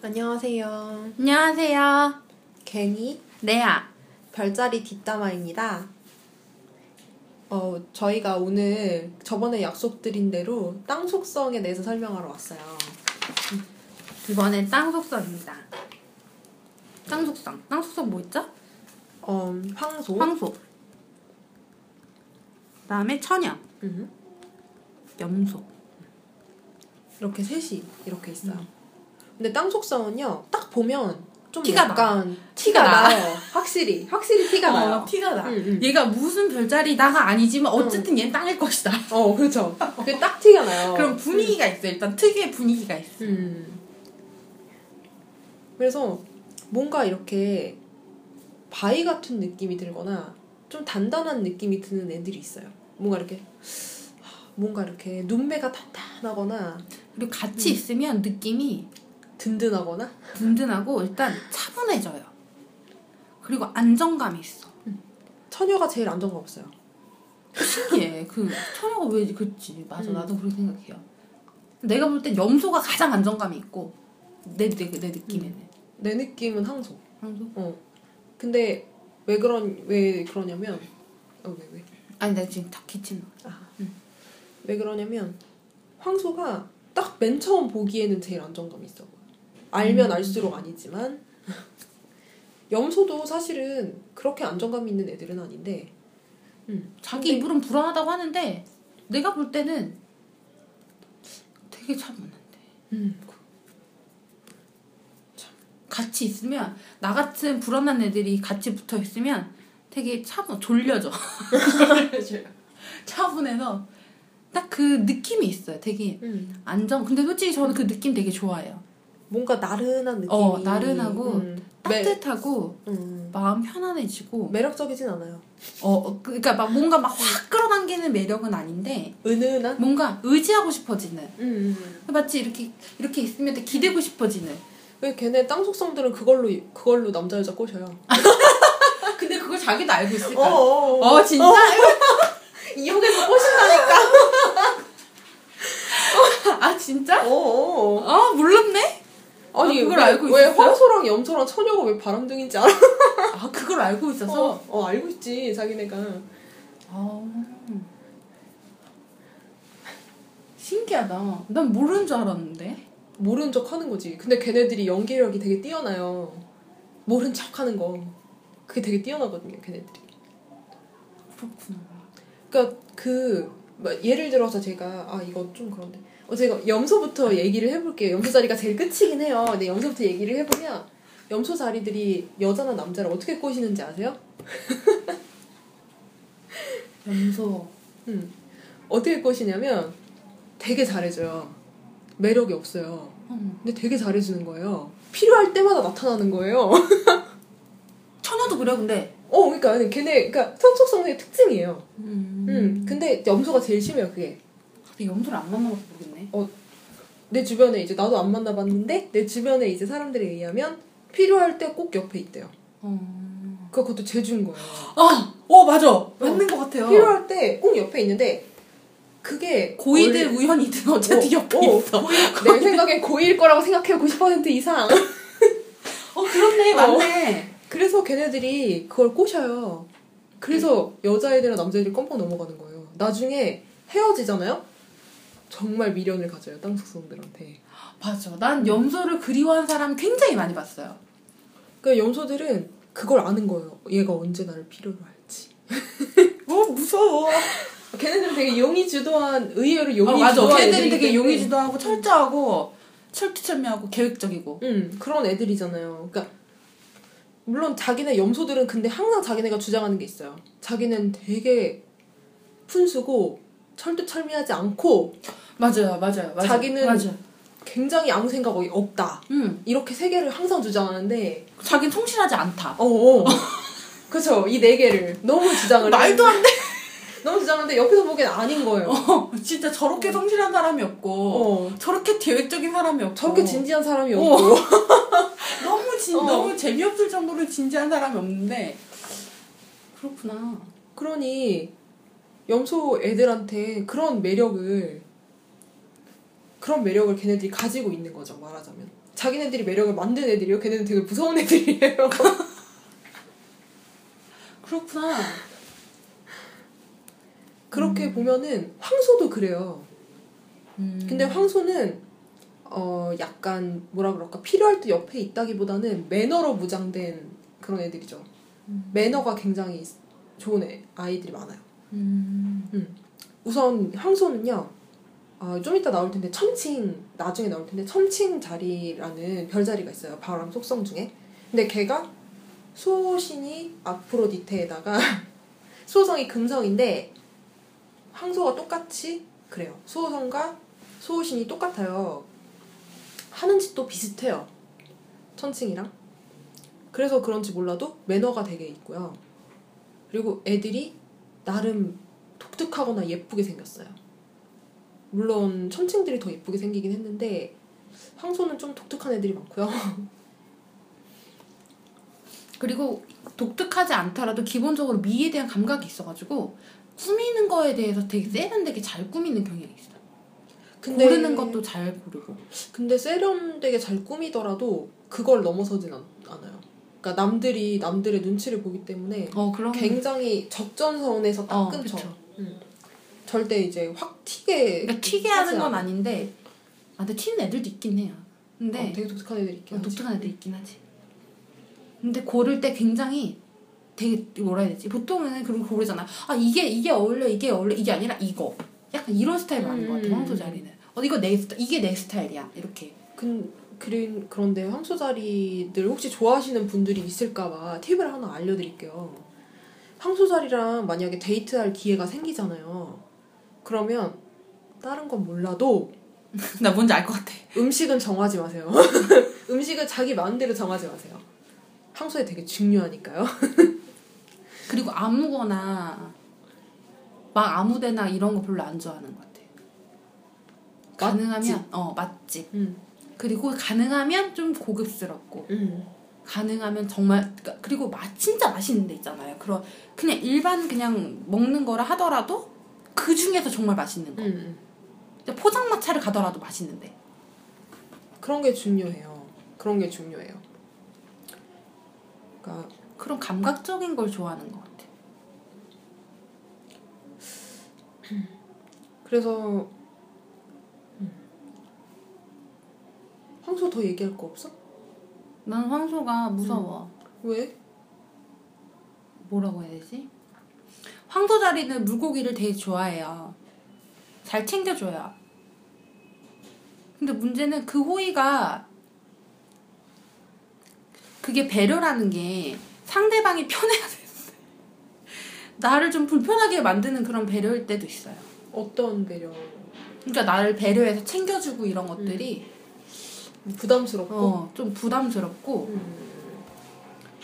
안녕하세요. 안녕하세요. 갱이 레아. 별자리 뒷담화입니다. 어, 저희가 오늘 저번에 약속드린 대로 땅 속성에 대해서 설명하러 왔어요. 이번엔 땅 속성입니다. 땅 속성. 땅 속성 뭐 있죠? 어, 황소. 황소. 그다음에 천연, 음, 염소. 이렇게 셋이 이렇게 있어요. 근데 땅 속성은요, 딱 보면 좀 티가 약간 티가, 티가 나. 나요. 확실히, 확실히 티가 나요. 어, 티가 나. 응, 응. 얘가 무슨 별자리 나가 아니지만 어쨌든 얘는 땅일 것이다. 어, 그렇죠. 그게 딱 티가 나요. 그럼 분위기가 있어. 일단 특유의 분위기가 있어. 음. 그래서 뭔가 이렇게 바위 같은 느낌이 들거나 좀 단단한 느낌이 드는 애들이 있어요. 뭔가 이렇게 뭔가 이렇게 눈매가 단단하거나 그리고 같이 있으면 느낌이 든든하거나 든든하고 일단 차분해져요. 그리고 안정감이 있어. 처녀가 제일 안정감 없어요. 신기해. 그 처녀가 왜 그렇지? 맞아. 음. 나도 그렇게 생각해요. 내가 볼 땐 염소가 가장 안정감이 있고 내 내 내 느낌에는 내 느낌은 항소. 황소. 어. 근데 왜 그런 왜 그러냐면 어 왜 왜? 아니 나 지금 탁 기침. 왜 그러냐면 황소가 딱 맨 처음 보기에는 제일 안정감이 있어. 알면 음. 알수록 아니지만 염소도 사실은 그렇게 안정감 있는 애들은 아닌데 자기 근데- 입으로는 불안하다고 하는데 내가 볼 때는 되게 차분한데. 음. 같이 있으면 나 같은 불안한 애들이 같이 붙어 있으면 되게 차분 졸려져. 차분해서 딱 그 느낌이 있어요. 되게 음. 안정. 근데 솔직히 저는 그 느낌 되게 좋아해요. 뭔가 나른한 느낌이 어, 나른하고 음. 매, 따뜻하고 음. 마음 편안해지고 매력적이진 않아요. 어 어, 그러니까 막 뭔가 막 확 끌어당기는 매력은 아닌데 은은한 뭔가 의지하고 싶어지는 음. 마치 이렇게 이렇게 있으면 기대고 싶어지는 왜 걔네 땅 속성들은 그걸로 그걸로 남자 여자 꼬셔요. 근데 그걸 자기도 알고 있을까? 어, 어, 진짜? 이용해서 꼬신다니까. 아 진짜? 어, 어. 아 몰랐네? 아니 아, 그걸 왜, 알고 왜 있었어요? 황소랑 염소랑 처녀가 왜 바람둥인지 알아? 아 그걸 알고 있어서 어, 어 알고 있지 자기네가. 아 신기하다 난 모르는 줄 알았는데 모르는 척 하는 거지. 근데 걔네들이 연기력이 되게 뛰어나요. 모른 척 하는 거. 그게 되게 뛰어나거든요, 걔네들이. 그렇구나 그러니까 그, 뭐 예를 들어서 제가, 아, 이거 좀 그런데. 어, 제가 염소부터 얘기를 해볼게요. 염소 자리가 제일 끝이긴 해요. 근데 염소부터 얘기를 해보면, 염소 자리들이 여자나 남자를 어떻게 꼬시는지 아세요? 염소 음. 어떻게 꼬시냐면, 되게 잘해줘요. 매력이 없어요. 음. 근데 되게 잘해주는 거예요. 필요할 때마다 나타나는 거예요. 처녀도 그래 근데 어, 그러니까 걔네, 그러니까 성속성의 특징이에요. 음. 음. 근데 염소가 제일 심해요, 그게. 근데 염소를 안 만나봐서 모르겠네 내 주변에 이제 나도 안 만나봤는데 내 주변에 이제 사람들에 의하면 필요할 때 꼭 옆에 있대요. 어. 그것도 재준 거예요. 아! 어 맞아 맞는 것 같아요 필요할 때 꼭 옆에 있는데 그게 고이든 원래- 우연이든 어쨌든 어, 옆에 어, 있어 내 생각엔 고일 거라고 생각해요. 90% 이상. 어 그렇네 어. 맞네 그래서 걔네들이 그걸 꼬셔요. 그래서 여자애들이랑 남자애들이 껌뻑 넘어가는 거예요. 나중에 헤어지잖아요? 정말 미련을 가져요, 땅 속성들한테. 맞아 난 염소를 그리워한 사람 굉장히 많이 봤어요 그러니까 염소들은 그걸 아는 거예요. 얘가 언제 나를 필요로 할지. 어 무서워 걔네들은 되게 용이 주도한, 의외로 용이 어, 맞아 주도한 애들이기 되게 때문에. 용의주도하고 철저하고 철두철미하고 계획적이고 음, 그런 애들이잖아요. 그러니까 물론 자기네 염소들은 근데 항상 자기네가 주장하는 게 있어요. 자기는 되게 푼수고 철두철미하지 않고 맞아요 맞아요 맞아요 자기는 맞아 굉장히 아무 생각 없다. 응 이렇게 세 개를 항상 주장하는데 자기는 성실하지 않다 어, 어. 그쵸 이네 개를 너무 주장을 말도 하는데- 너무 주장하는데 옆에서 보기엔 아닌 거예요. 어, 진짜 저렇게 성실한 사람이 없고 어. 저렇게 계획적인 사람이 없고 저렇게 진지한 사람이 어. 없고 너무 진 어. 너무 재미없을 정도로 진지한 사람이 없는데 그렇구나 그러니 염소 애들한테 그런 매력을 그런 매력을 걔네들이 가지고 있는 거죠 말하자면. 자기네들이 매력을 만든 애들이요? 걔네는 되게 무서운 애들이에요. 그렇구나. 그렇게 보면은 황소도 그래요. 음. 근데 황소는 어 약간 뭐라 그럴까? 필요할 때 옆에 있다기보다는 매너로 무장된 그런 애들이죠. 매너가 굉장히 좋은 애, 아이들이 많아요. 음. 우선 황소는요. 어, 좀 이따 나올 텐데 첨칭 나중에 나올 텐데 첨칭 자리라는 별자리가 있어요. 바람 속성 중에. 근데 걔가 수호신이 아프로디테에다가 수호성이 금성인데 황소가 똑같이 그래요. 수호성과 수호신이 똑같아요. 하는 짓도 비슷해요. 천칭이랑. 그래서 그런지 몰라도 매너가 되게 있고요. 그리고 애들이 나름 독특하거나 예쁘게 생겼어요. 물론 천칭들이 더 예쁘게 생기긴 했는데 황소는 좀 독특한 애들이 많고요. 그리고 독특하지 않더라도 기본적으로 미에 대한 감각이 있어가지고 꾸미는 거에 대해서 되게 세련되게 잘 꾸미는 경향이 있어요. 근데 고르는 것도 잘 고르고. 근데 세련되게 잘 꾸미더라도 그걸 넘어서진 않, 않아요. 그러니까 남들이 남들의 눈치를 보기 때문에 어. 굉장히 적전선에서 딱어 끊죠. 음. 절대 이제 확 튀게 그러니까 튀게 하는 건 않아요. 아닌데, 아 근데 튀는 애들도 있긴 해요. 근데 어, 되게 독특한 애들이 있긴 어, 하지. 독특한 애들 있긴 하지. 근데 고를 때 굉장히 되게 뭐라 해야 되지? 보통은 그리고 고르잖아. 아 이게 이게 어울려 이게 어울려 이게 아니라 이거. 약간 이런 스타일 많은 것 같아 음. 황소 자리는. 어 이거 내 스타 이게 내 스타일이야 이렇게. 근, 그린, 그런데 황소 자리들 혹시 좋아하시는 분들이 있을까봐 팁을 하나 알려드릴게요. 황소 자리랑 만약에 데이트할 기회가 생기잖아요. 그러면 다른 건 몰라도 나 뭔지 알 것 같아. 음식은 정하지 마세요. 음식은 자기 마음대로 정하지 마세요. 황소에 되게 중요하니까요. 그리고 아무거나 막 아무데나 이런 거 별로 안 좋아하는 것 같아. 가능하면 어 맛집. 음. 그리고 가능하면 좀 고급스럽고 음. 가능하면 정말 그러니까 그리고 맛 진짜 맛있는 데 있잖아요. 그런 그냥 일반 그냥 먹는 거라 하더라도 그 중에서 정말 맛있는 거. 음. 진짜 포장마차를 가더라도 맛있는데. 그런 게 중요해요. 그런 게 중요해요. 그러니까 그런 감각적인 걸 좋아하는 것 같아. 그래서 음. 황소 더 얘기할 거 없어? 난 황소가 무서워. 왜? 뭐라고 해야 되지? 황소자리는 물고기를 되게 좋아해요. 잘 챙겨줘요. 근데 문제는 그 호의가 그게 배려라는 게 상대방이 편해야 돼. 나를 좀 불편하게 만드는 그런 배려일 때도 있어요. 어떤 배려? 그러니까 나를 배려해서 챙겨주고 이런 것들이 부담스럽고. 어, 좀 부담스럽고 음.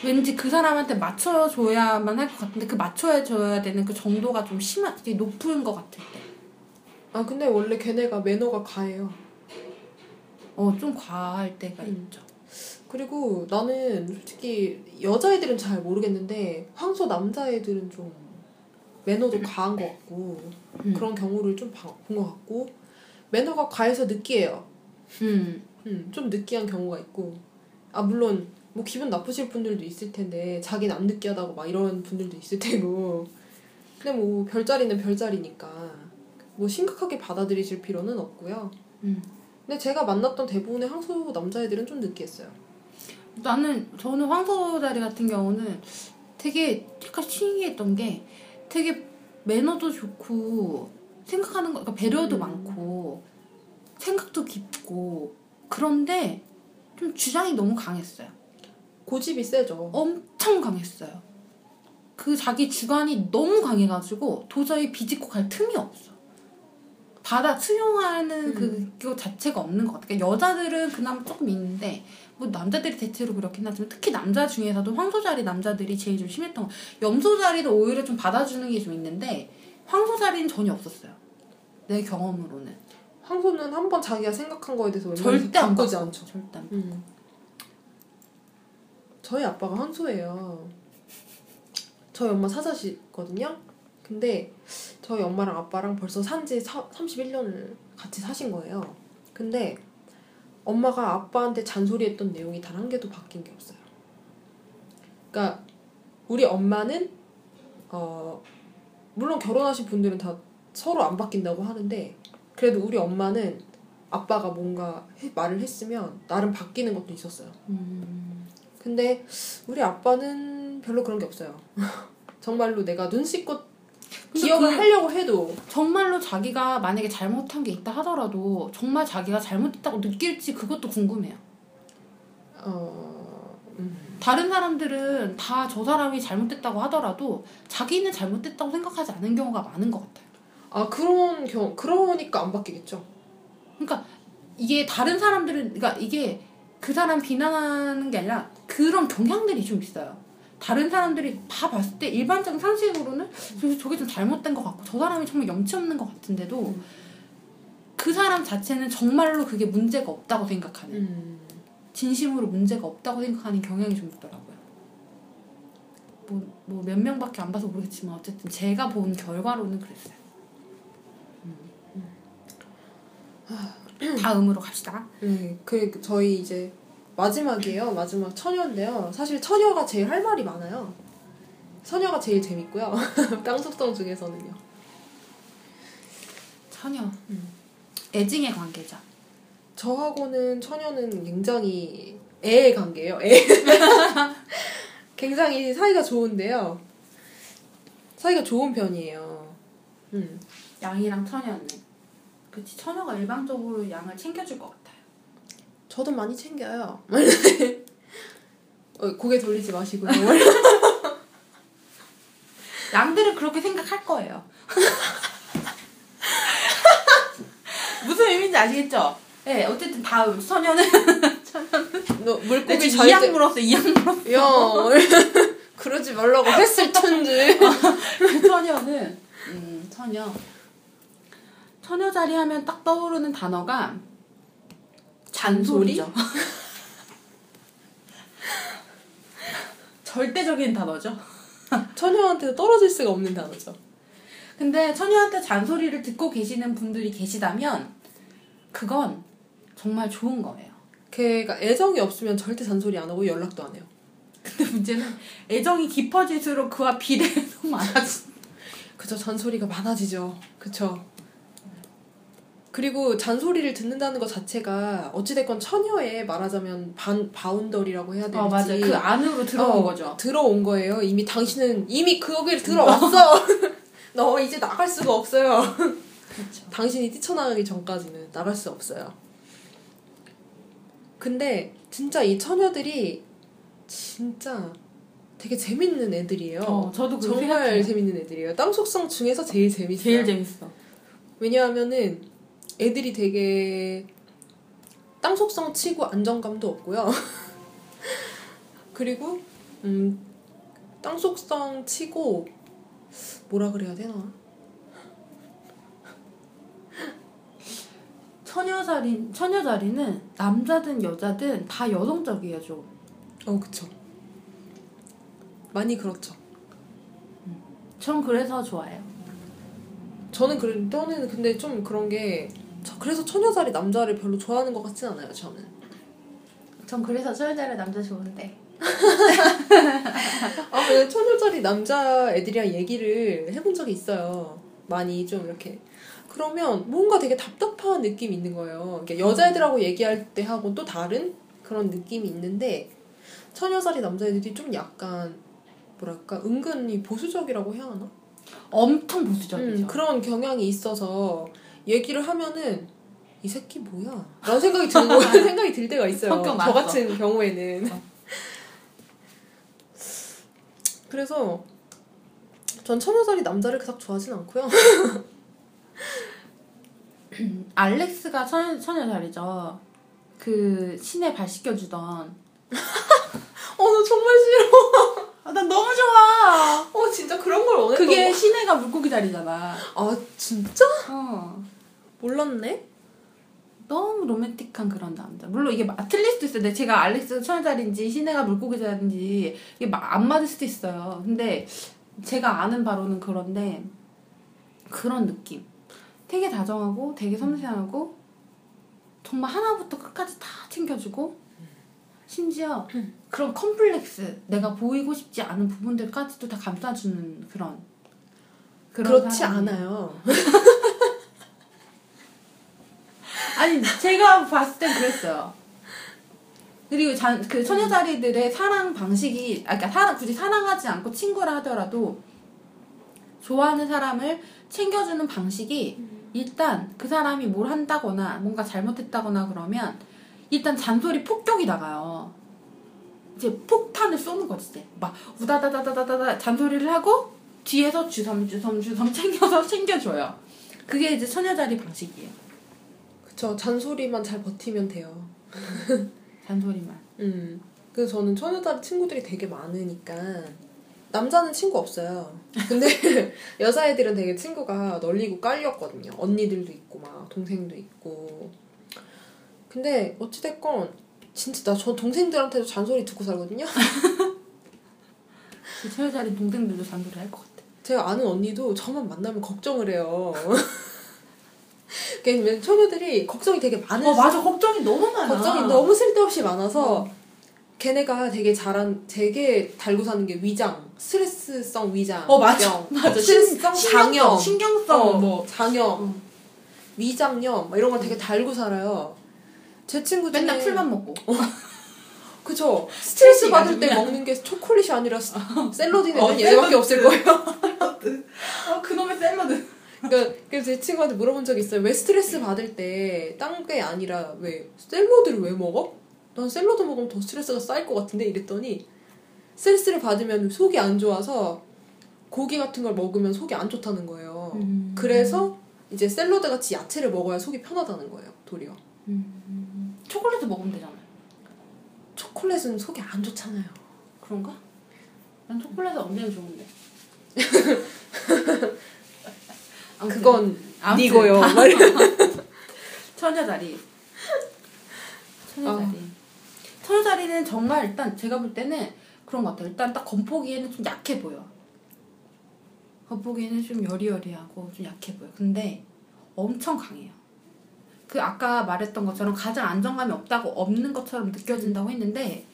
왠지 그 사람한테 맞춰줘야만 할 것 같은데 그 맞춰줘야 되는 그 정도가 좀 심한, 되게 높은 것 같을 때. 아 근데 원래 걔네가 매너가 가해요. 어, 좀 과할 때가 음. 있죠. 그리고 나는 솔직히 여자애들은 잘 모르겠는데 황소 남자애들은 좀 매너도 과한 것 같고 음. 그런 경우를 좀 본 것 같고 매너가 과해서 느끼해요. 음. 음, 좀 느끼한 경우가 있고 아 물론 뭐 기분 나쁘실 분들도 있을 텐데 자기는 안 느끼하다고 막 이런 분들도 있을 테고 근데 뭐 별자리는 별자리니까 뭐 심각하게 받아들이실 필요는 없고요. 음. 근데 제가 만났던 대부분의 황소 남자애들은 좀 느끼했어요. 나는, 저는 황소 자리 같은 경우는 되게 약간 신기했던 게 되게 매너도 좋고 생각하는 거, 그러니까 배려도 음. 많고 생각도 깊고 그런데 좀 주장이 너무 강했어요. 고집이 세죠. 엄청 강했어요. 그 자기 주관이 너무 강해가지고 도저히 비집고 갈 틈이 없어. 받아 수용하는 그, 그거 자체가 없는 것 같아. 그러니까 여자들은 그나마 조금 있는데, 뭐 남자들이 대체로 그렇긴 하지만, 특히 남자 중에서도 황소자리 남자들이 제일 좀 심했던 거. 염소자리도 오히려 좀 받아주는 게 좀 있는데, 황소자리는 전혀 없었어요. 내 경험으로는. 황소는 한 번 자기가 생각한 거에 대해서 절대 안 바꾸지. 않죠. 절대 안 음. 저희 아빠가 황소예요. 저희 엄마 사자시거든요. 근데 저희 엄마랑 아빠랑 벌써 산지 31년을 같이 사신 거예요. 근데 엄마가 아빠한테 잔소리했던 내용이 단 한 개도 바뀐 게 없어요. 그러니까 우리 엄마는 어 물론 결혼하신 분들은 다 서로 안 바뀐다고 하는데 그래도 우리 엄마는 아빠가 뭔가 해- 말을 했으면 나름 바뀌는 것도 있었어요. 음. 근데 우리 아빠는 별로 그런 게 없어요. 정말로 내가 근데 기억을 그- 하려고 해도 정말로 자기가 만약에 잘못한 게 있다 하더라도 정말 자기가 잘못했다고 느낄지 그것도 궁금해요. 어 음. 다른 사람들은 다 저 사람이 잘못했다고 하더라도 자기는 잘못했다고 생각하지 않은 경우가 많은 것 같아요. 아 그런 경 그러니까 안 바뀌겠죠. 그러니까 이게 다른 사람들은 그러니까 이게 그 사람 비난하는 게 아니라 그런 경향들이 좀 있어요. 다른 사람들이 다 봤을 때 일반적인 상식으로는 저- 저게 좀 잘못된 것 같고 저 사람이 정말 염치 없는 것 같은데도 그 사람 자체는 정말로 그게 문제가 없다고 생각하는 음. 진심으로 문제가 없다고 생각하는 경향이 좀 있더라고요. 뭐뭐몇 명밖에 안 봐서 모르겠지만 어쨌든 제가 본 결과로는 그랬어요. 음. 다음으로 갑시다. 네, 그 저희 이제 마지막이에요. 마지막 처녀인데요. 사실 처녀가 제일 할 말이 많아요. 처녀가 제일 재밌고요. 땅속성 중에서는요. 처녀. 음. 애증의 관계자. 저하고는 처녀는 굉장히 애의 관계예요. 애. 굉장히 사이가 좋은데요. 사이가 좋은 편이에요. 음. 양이랑 처녀는. 그치 처녀가 일방적으로 양을 챙겨줄 것 같아요. 저도 많이 챙겨요. 어, 고개 돌리지 마시고요. 양들은 그렇게 생각할 거예요. 무슨 의미인지 아시겠죠? 네, 어쨌든 다음 처녀는 너나 물고기 지금 이양 때- 물었어, 이양 물었어. 야, 그러지 말라고 했을 텐데. 처녀는 음, 처녀. 처녀 자리 하면 딱 떠오르는 단어가 잔소리죠. 절대적인 단어죠. 처녀한테 떨어질 수가 없는 단어죠. 근데 처녀한테 잔소리를 듣고 계시는 분들이 계시다면 그건 정말 좋은 거예요. 걔가 애정이 없으면 절대 잔소리 안 하고 연락도 안 해요. 근데 문제는 애정이 깊어질수록 그와 비례해서 많아지. 그죠, 잔소리가 많아지죠. 그쵸. 그리고 잔소리를 듣는다는 것 자체가 어찌됐건 처녀의 말하자면 반, 바운더리라고 해야 될지. 어 맞아. 그 안으로 들어온 어, 거죠. 들어온 거예요. 이미 당신은 이미 그 거기를 들어왔어. 너 이제 나갈 수가 없어요. 그렇죠. 당신이 뛰쳐나가기 전까지는 나갈 수 없어요. 근데 진짜 이 처녀들이 진짜 되게 재밌는 애들이에요. 어, 저도 정말 생각해요. 재밌는 애들이에요. 땅 속성 중에서 제일 재밌어요. 제일 재밌어. 왜냐하면은 애들이 되게 땅 속성 치고 안정감도 없고요. 그리고 음, 땅 속성 치고 뭐라 그래야 되나? 처녀 자리 처녀 자리는 남자든 여자든 다 여성적이에요 좀. 어, 그쵸. 많이 그렇죠. 전 그래서 좋아해요. 저는 그래, 저는 근데 좀 그런 게, 저 그래서 처녀자리 남자를 별로 좋아하는 것 같진 않아요, 저는. 전 그래서 처녀 자리 남자 좋은데. 아, 왜 처녀자리 남자 애들이랑 얘기를 해본 적이 있어요. 많이 좀 이렇게. 그러면 뭔가 되게 답답한 느낌이 있는 거예요. 그러니까 여자애들하고 얘기할 때 하고 또 다른 그런 느낌이 있는데, 처녀자리 남자애들이 좀 약간, 뭐랄까, 은근히 보수적이라고 해야 하나? 엄청 보수적이죠. 음, 그런 경향이 있어서 얘기를 하면은 이 새끼 뭐야? 라는 생각이 거 생각이 들 때가 있어요. 저 났어. 같은 경우에는. 어. 그래서 전 처녀자리 남자를 그닥 좋아하진 않고요. 알렉스가 처녀 자리죠. 그 신에 발 씻겨주던. 어, 나 정말 싫어. 아, 난 너무 좋아. 어, 진짜 그런 걸 원했던 신혜가 물고기 자리잖아. 아, 진짜? 어. 몰랐네. 너무 로맨틱한 그런 남자. 물론 이게 마- 틀릴 수도 있어요. 근데 제가 알렉스 처녀 자리인지 신혜가 물고기 자리인지 이게 마- 안 맞을 수도 있어요. 근데 제가 아는 바로는 그런데 그런 느낌. 되게 다정하고 되게 섬세하고 정말 하나부터 끝까지 다 챙겨주고 심지어 그런 컴플렉스 내가 보이고 싶지 않은 부분들까지도 다 감싸주는 그런 그렇지 사람이에요. 않아요. 아니 제가 봤을 땐 그랬어요. 그리고 잔, 그 처녀자리들의 사랑 방식이 아 그러니까 사랑 굳이 사랑하지 않고 친구라 하더라도 좋아하는 사람을 챙겨주는 방식이 일단 그 사람이 뭘 한다거나 뭔가 잘못했다거나 그러면 일단 잔소리 폭격이 나가요. 이제 폭탄을 쏘는 거지 이제 막 우다다다다다다 잔소리를 하고 뒤에서 주섬 주섬 주섬 챙겨서 챙겨줘요. 그게 이제 처녀자리 방식이에요. 그쵸. 잔소리만 잘 버티면 돼요. 잔소리만. 음. 그래서 저는 처녀자리 친구들이 되게 많으니까 남자는 친구 없어요. 근데 여자애들은 되게 친구가 널리고 깔렸거든요. 언니들도 있고 막 동생도 있고. 근데 어찌됐건 진짜 나 저 동생들한테도 잔소리 듣고 살거든요. 그 처녀자리 동생들도 잔소리 할 것 같아. 제가 아는 언니도 저만 만나면 걱정을 해요. 왜냐면 처녀들이 걱정이 되게 많은 어 맞아. 걱정이 너무 많아. 걱정이 너무 쓸데없이 많아서 걔네가 되게 잘한 되게 달고 사는 게 위장 스트레스성 위장. 어 맞아. 병, 맞아. 스트레스성 신경성, 장염. 신경성 어, 뭐. 장염. 음. 위장염. 막 이런 걸 되게 달고 살아요. 제 친구 중에 맨날 풀만 먹고 그쵸 스트레스 받을 때 먹는 게 초콜릿이 아니라 스- 샐러드는 어, 얘네밖에 없을 거예요 어 그놈의 샐러드 그러니까 그래서 제 친구한테 물어본 적이 있어요. 왜 스트레스 받을 때 딴 게 아니라 왜 샐러드를 왜 먹어? 난 샐러드 먹으면 더 스트레스가 쌓일 것 같은데 이랬더니 스트레스를 받으면 속이 안 좋아서 고기 같은 걸 먹으면 속이 안 좋다는 거예요. 음. 그래서 이제 샐러드 같이 야채를 먹어야 속이 편하다는 거예요. 도리어. 초콜릿 먹으면 되잖아 초콜릿은 속이 안 좋잖아요. 그런가? 난 초콜릿은 언제나 좋은데 아무튼, 그건 아무튼. 니고요. 처녀자리 처녀자리 아. 처녀자리는 정말 일단 제가 볼 때는 그런 것 같아요 일단 딱 겉보기에는 좀 약해 보여 겉보기에는 좀 여리여리하고 좀 약해 보여 근데 엄청 강해요 그 아까 말했던 것처럼 가장 안정감이 없다고 없는 것처럼 느껴진다고 했는데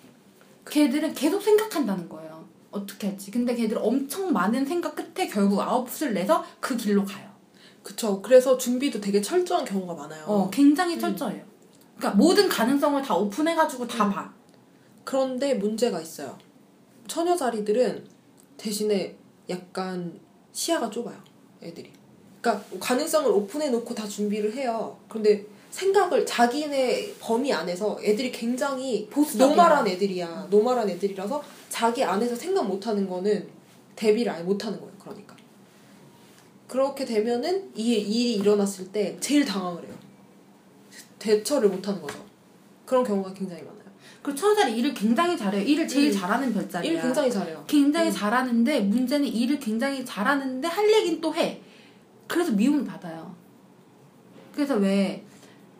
걔들은 계속 생각한다는 거예요 어떻게 할지 근데 걔들 엄청 많은 생각 끝에 결국 아웃풋을 내서 그 길로 가요 그쵸. 그래서 준비도 되게 철저한 경우가 많아요. 어, 굉장히 철저해요. 그러니까 모든 가능성을 다 오픈해가지고 다 음. 봐. 그런데 문제가 있어요. 처녀 자리들은 대신에 약간 시야가 좁아요. 애들이. 그러니까 가능성을 오픈해 놓고 다 준비를 해요. 그런데 생각을 자기네 범위 안에서 애들이 굉장히 보수적이야. 노말한 애들이야. 노말한 애들이라서 자기 안에서 생각 못 하는 거는 대비를 아예 못 하는 거예요. 그러니까. 그렇게 되면은 이 일이 일어났을 때 제일 당황을 해요. 대처를 못 하는 거죠. 그런 경우가 굉장히 많아요. 그리고 처자리 일을 굉장히 잘해요. 일을 제일 음. 잘하는 별자리야. 일 굉장히 잘해요. 굉장히 음. 잘하는데 문제는 일을 굉장히 잘하는데 할 얘긴 또 해. 그래서 미움을 받아요. 그래서 왜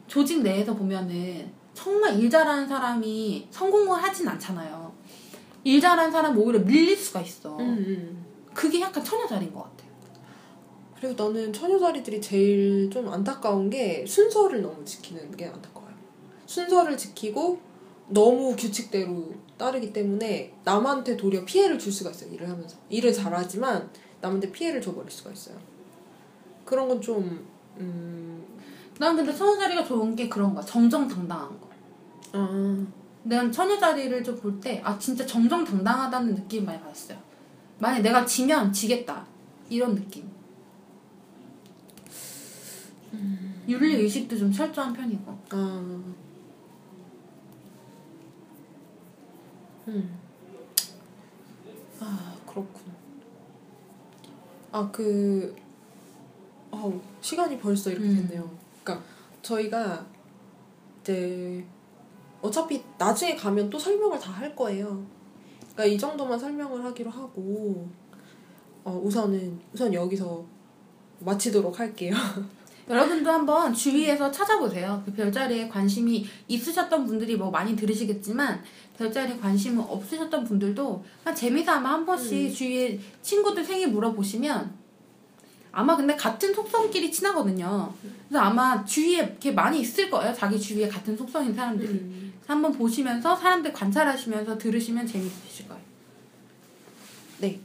조직 내에서 보면은 정말 일 잘하는 사람이 성공을 하진 않잖아요. 일 잘하는 사람 오히려 밀릴 수가 있어. 음, 음. 그게 약간 처녀자리인 것 같아요. 그리고 나는 처녀자리들이 제일 좀 안타까운 게 순서를 너무 지키는 게 안타까워요. 순서를 지키고 너무 규칙대로 따르기 때문에 남한테 도리어 피해를 줄 수가 있어요. 일을 하면서. 일을 잘하지만 남한테 피해를 줘버릴 수가 있어요. 그런 건 좀, 음, 난 근데 처녀자리가 좋은 게 그런 거야. 정정당당한 거. 아, 내가 처녀자리를 좀 볼 때, 아, 진짜 정정당당하다는 느낌 많이 받았어요. 만약 내가 지면 지겠다. 이런 느낌. 윤리 의식도 좀 철저한 편이고. 아. 음. 아, 그렇구나. 아, 그, 아우, 시간이 벌써 이렇게 음. 됐네요. 그러니까, 저희가 이제, 어차피 나중에 가면 또 설명을 다 할 거예요. 그러니까 이 정도만 설명을 하기로 하고, 어, 우선은, 우선 여기서 마치도록 할게요. 여러분도 한번 주위에서 찾아보세요. 그 별자리에 관심이 있으셨던 분들이 뭐 많이 들으시겠지만 별자리에 관심은 없으셨던 분들도 그냥 재미삼아 한 번씩 음. 주위에 친구들 생일 물어보시면 아마 근데 같은 속성끼리 친하거든요. 그래서 아마 주위에 이렇게 많이 있을 거예요. 자기 주위에 같은 속성인 사람들이. 음. 한번 보시면서 사람들 관찰하시면서 들으시면 재밌으실 거예요. 네.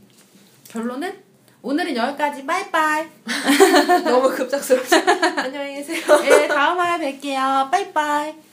결론은 오늘은 여기까지. 빠이빠이. 너무 급작스럽죠. 안녕히 계세요. 네, 다음 화에 뵐게요. 빠이빠이.